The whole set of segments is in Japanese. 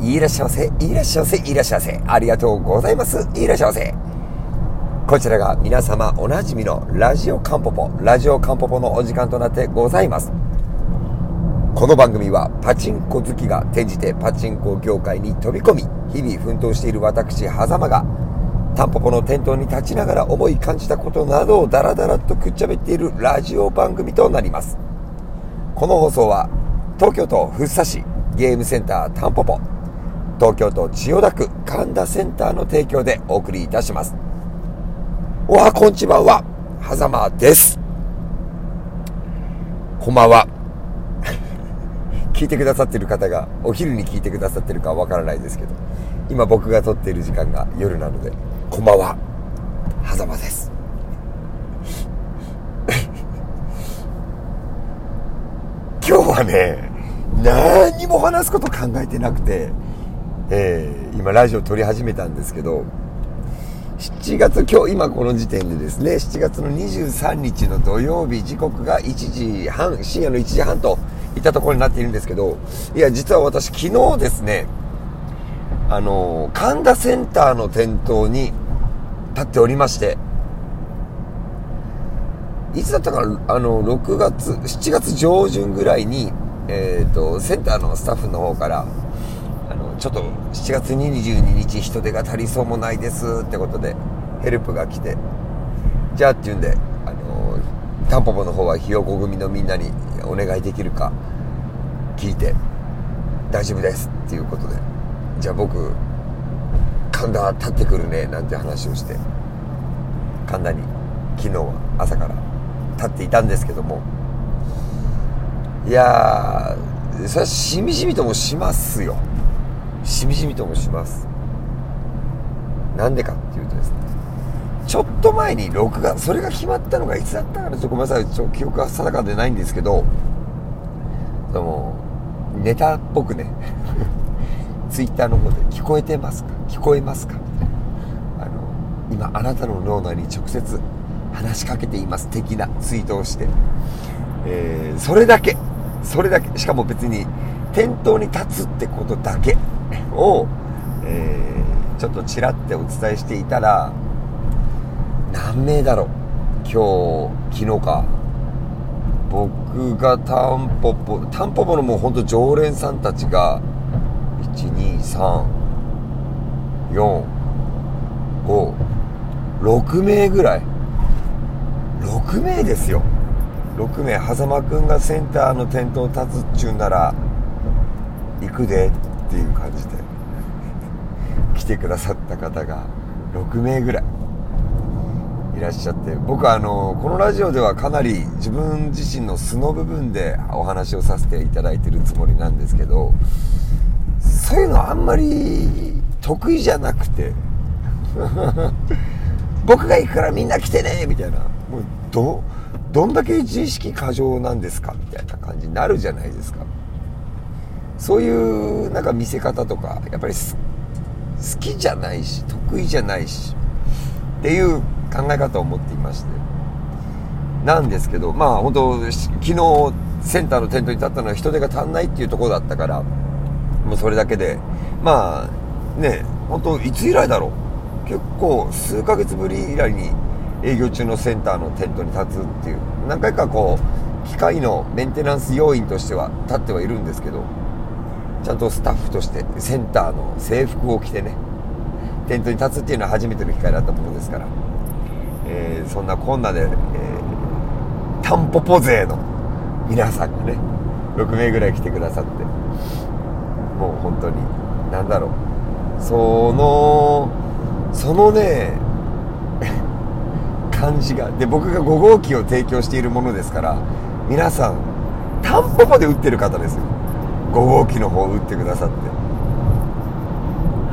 いらっしゃいませ、いらっしゃいませ、いらっしゃいませ。ありがとうございます。いらっしゃいませ。こちらが皆様おなじみのラジオカンポポ、ラジオカンポポのお時間となってございます。この番組はパチンコ好きが転じてパチンコ業界に飛び込み、日々奮闘している私、狭間が、タンポポの店頭に立ちながら思い感じたことなどをダラダラとくっちゃべっているラジオ番組となります。この放送は東京都福生市ゲームセンタータンポポ東京都千代田区神田センターの提供でお送りいたします。おはこんちばんは狭間です。こんばんは。聞いてくださってる方がお昼に聞いてくださってるかわからないですけど今僕が撮っている時間が夜なのでこんばんは。狭間です。今日はね何も話すこと考えてなくて、えー、今ラジオ撮り始めたんですけど、7月、今日、今この時点でですね、7月の23日の土曜日、時刻が1時半、深夜の1時半といったところになっているんですけど、いや、実は私昨日ですね、あの、神田センターの店頭に立っておりまして、いつだったかな、あの、6月、7月上旬ぐらいに、えっ、ー、と、センターのスタッフの方から、ちょっと7月22日人手が足りそうもないですってことで、ヘルプが来て、じゃあって言うんで、あの、タンポポの方はひよこ組のみんなにお願いできるか聞いて、大丈夫ですっていうことで、じゃあ僕、神田立ってくるねなんて話をして、神田に昨日は朝から立っていたんですけども、いや、それはしみじみともしますよ。しみじみともします。なんでかっていうとですね、ちょっと前に録画、それが決まったのがいつだったかなちょっとごめんなさい、ちょ記憶が定かでないんですけど、でも、ネタっぽくね、ツイッターの方で聞こえてますか？聞こえますか？あの、今あなたの脳内に直接話しかけています的なツイートをして、えー、それだけそれだけ。しかも別に店頭に立つってことだけ。を、えー、ちょっとちらってお伝えしていたら何名だろう今日昨日か。僕がタンポポタンポポのもうほんと常連さんたちが12345名ぐらい。6名ですよ。6名。狭間くんがセンターの店頭立つっちゅうなら行くで。っっていう感じで来てくださった方が6名ぐらいいらっしゃって僕はあのこのラジオではかなり自分自身の素の部分でお話をさせていただいてるつもりなんですけどそういうのあんまり得意じゃなくて 僕が行くからみんな来てねみたいなもうどどんだけ自意識過剰なんですかみたいな感じになるじゃないですか。そういうなんか見せ方とかやっぱり好きじゃないし得意じゃないしっていう考え方を持っていまして。なんですけどまあ本当昨日センターのテントに立ったのは人手が足んないっていうところだったからもうそれだけで。まあね本当いつ以来だろう。結構数ヶ月ぶり以来に営業中のセンターのテントに立つっていう何回かこう機械のメンテナンス要員としては立ってはいるんですけどちゃんとスタッフとしてセンターの制服を着てねテントに立つっていうのは初めての機会だったものですから、えー、そんなこんなで、えー、タンポポ勢の皆さんがね6名ぐらい来てくださってもう本当に何だろう。そのそのね 感じがで僕が5号機を提供しているものですから皆さんタンポポで打ってる方ですよ。5号機の方を打ってくださって。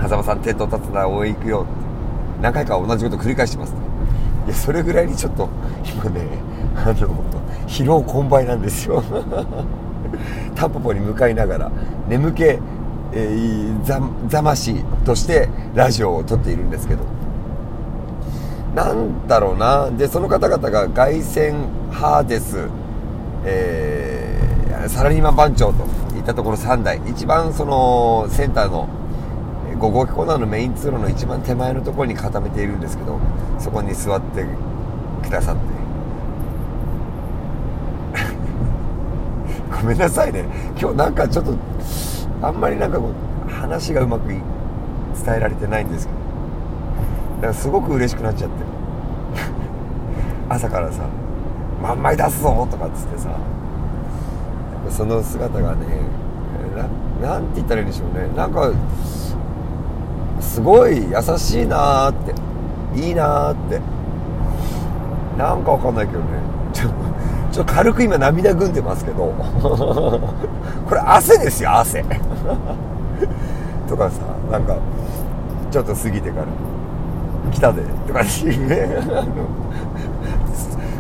狭間さんテント立つな応援行くよって。何回か同じこと繰り返してます、いやそれぐらいにちょっと今ねあの疲労困憊なんですよ。タンポポに向かいながら眠気、えー、ざざましとしてラジオを撮っているんですけど。なんだろうな。でその方々が凱旋派です、えー、サラリーマン番長と。ったところ3台。一番そのセンターの5号機コーナーのメイン通路の一番手前のところに固めているんですけどそこに座ってくださって。ごめんなさいね。今日なんかちょっとあんまりなんかこう話がうまく伝えられてないんですけど。だからすごく嬉しくなっちゃって。朝からさ「万枚出すぞ!」とかっつってさ。その姿がねななんて言ったらいいんでしょうね。なんかすごい優しいなーっていいなーって。なんかわかんないけどね。ちょちょっと軽く今涙ぐんでますけど。これ汗ですよ汗。とかさなんかちょっと過ぎてから「来たで」とかっていうね。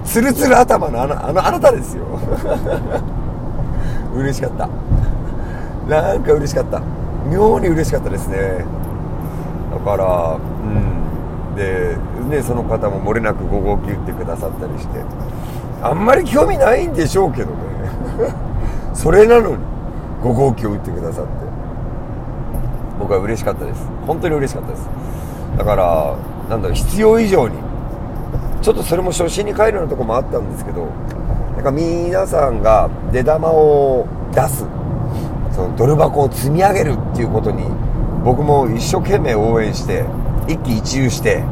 ツルツル頭のあのあのあなたですよ。嬉しかった。なんか嬉しかった。妙に嬉しかったですね。だからうん。でねその方も漏れなく5号機打ってくださったりして。あんまり興味ないんでしょうけどね。それなのに5号機を打ってくださって。僕は嬉しかったです。本当に嬉しかったです。だからなんだろう必要以上に。ちょっとそれも初心に帰るようなとこもあったんですけどか皆さんが出玉を出す。そのドル箱を積み上げるっていうことに僕も一生懸命応援して一喜一憂して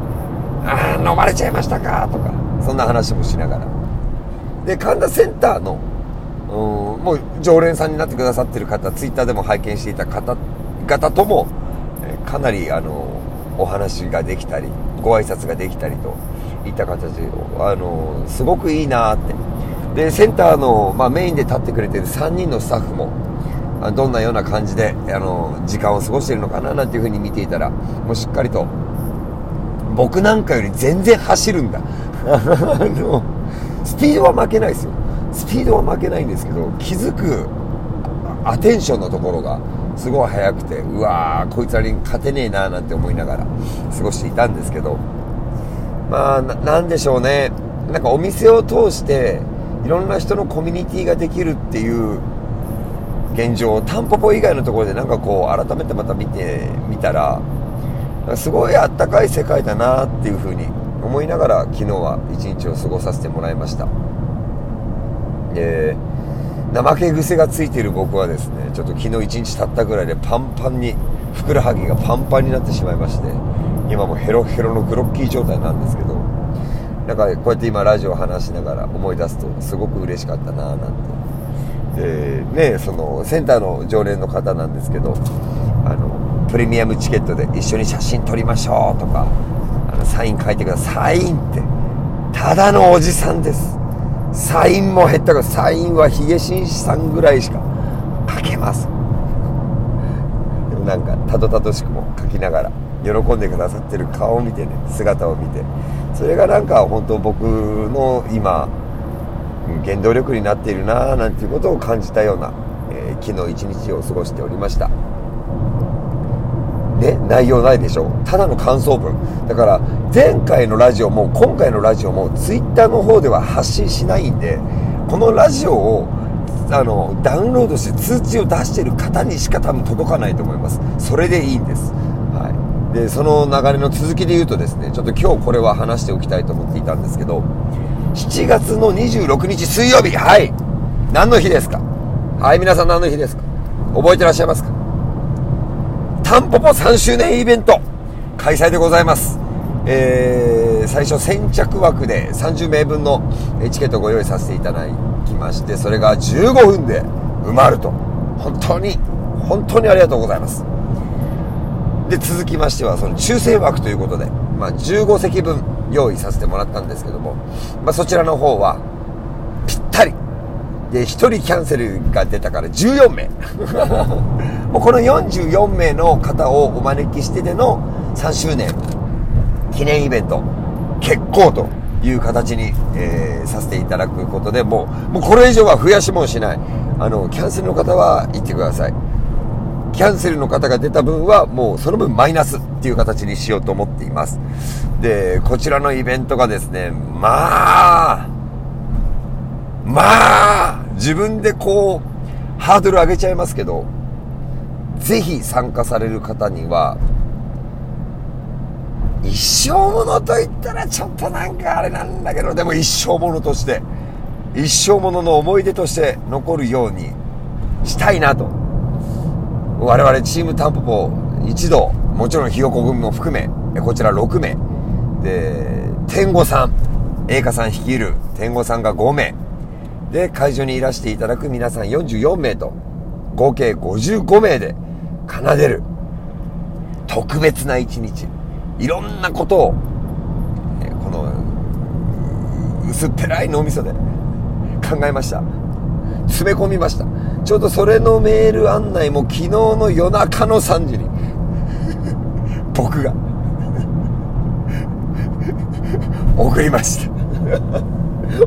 ああ飲まれちゃいましたかとかそんな話もしながら。で神田センターのうんもう常連さんになってくださってる方ツイッターでも拝見していた方々ともかなりあのお話ができたりご挨拶ができたりといった形であのすごくいいなって。でセンターの、まあ、メインで立ってくれてる3人のスタッフもどんなような感じであの時間を過ごしているのかななんていうふうに見ていたらもうしっかりと僕なんかより全然走るんだ。あのスピードは負けないですよ。スピードは負けないんですけど気づくアテンションのところがすごい速くてうわーこいつらに勝てねえなーなんて思いながら過ごしていたんですけどまあなんでしょうね。なんかお店を通していろんな人のコミュニティができるっていう現状をタンポポ以外のところでなんかこう改めてまた見てみたらすごいあったかい世界だなっていうふうに思いながら昨日は一日を過ごさせてもらいました。で怠け癖がついている僕はですねちょっと昨日一日経ったぐらいでパンパンにふくらはぎがパンパンになってしまいまして今もヘロヘロのグロッキー状態なんですけどなんかこうやって今ラジオ話しながら思い出すとすごく嬉しかったなぁなんて。でねそのセンターの常連の方なんですけどあのプレミアムチケットで一緒に写真撮りましょうとかあのサイン書いてください。サインってただのおじさんです。サインも減ったからサインはヒゲ紳士さんぐらいしか書けます。でもなんかたどたどしくも書きながら喜んでくださってる顔を見てね姿を見てそれがなんか本当僕の今原動力になっているななんていうことを感じたような、えー、昨日一日を過ごしておりました。ね内容ないでしょただの感想文。だから前回のラジオも今回のラジオもツイッターの方では発信しないんでこのラジオをあのダウンロードして通知を出してる方にしか多分届かないと思います。それでいいんです。でその流れの続きで言うとですねちょっと今日これは話しておきたいと思っていたんですけど7月の26日水曜日はい。何の日ですか？はい皆さん何の日ですか？覚えてらっしゃいますか？タンポポ3周年イベント開催でございます。えー、最初先着枠で30名分のチケットをご用意させていただきましてそれが15分で埋まると。本当に本当にありがとうございます。で続きましてはその抽選枠ということで、まあ、15席分用意させてもらったんですけども、まあ、そちらの方はぴったり。で1人キャンセルが出たから14名。もうこの44名の方をお招きしてでの3周年記念イベント。結構という形に、えー、させていただくことでもうもうこれ以上は増やしもしない。あのキャンセルの方は言ってください。キャンセルの方が出た分はもうその分マイナスっていう形にしようと思っていますでこちらのイベントがですねまあまあ自分でこうハードル上げちゃいますけど、ぜひ参加される方には、一生ものと言ったらちょっとなんかあれなんだけど、でも一生ものとして、一生ものの思い出として残るようにしたいなと。我々チームタンポポ一同、もちろんひよこ組も含め、こちら6名。で、天狗さん、栄華さん率いる天狗さんが5名。で、会場にいらしていただく皆さん44名と、合計55名で奏でる特別な一日。いろんなことを、この薄っぺらい脳みそで考えました。詰め込みました。ちょうどそれのメール案内も昨日の夜中の3時に、僕が 送りました。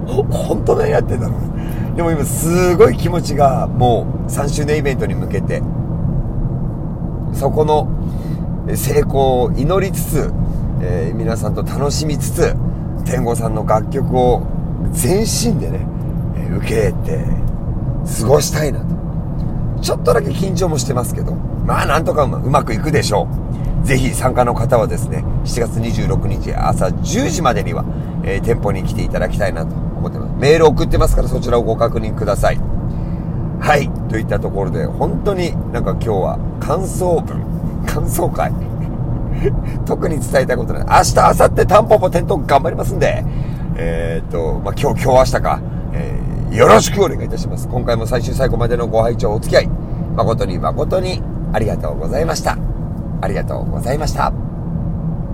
本当何やってんだろう。でも今すごい気持ちがもう3周年イベントに向けて、そこの成功を祈りつつ、えー、皆さんと楽しみつつ、天狗さんの楽曲を全身でね、受け入れて過ごしたいなと。ちょっとだけ緊張もしてますけど、まあなんとかうまくいくでしょう。ぜひ参加の方はですね、7月26日朝10時までには、えー、店舗に来ていただきたいなと思ってます。メール送ってますからそちらをご確認ください。はい。といったところで、本当になんか今日は感想文、感想会。特に伝えたいことない。明日、明後日、タンポポテント頑張りますんで、えー、っと、まあ、今日、今日、明日か、よろしくお願いいたします。今回も最終最後までのご拝聴お付き合い、誠に誠にありがとうございました。ありがとうございました。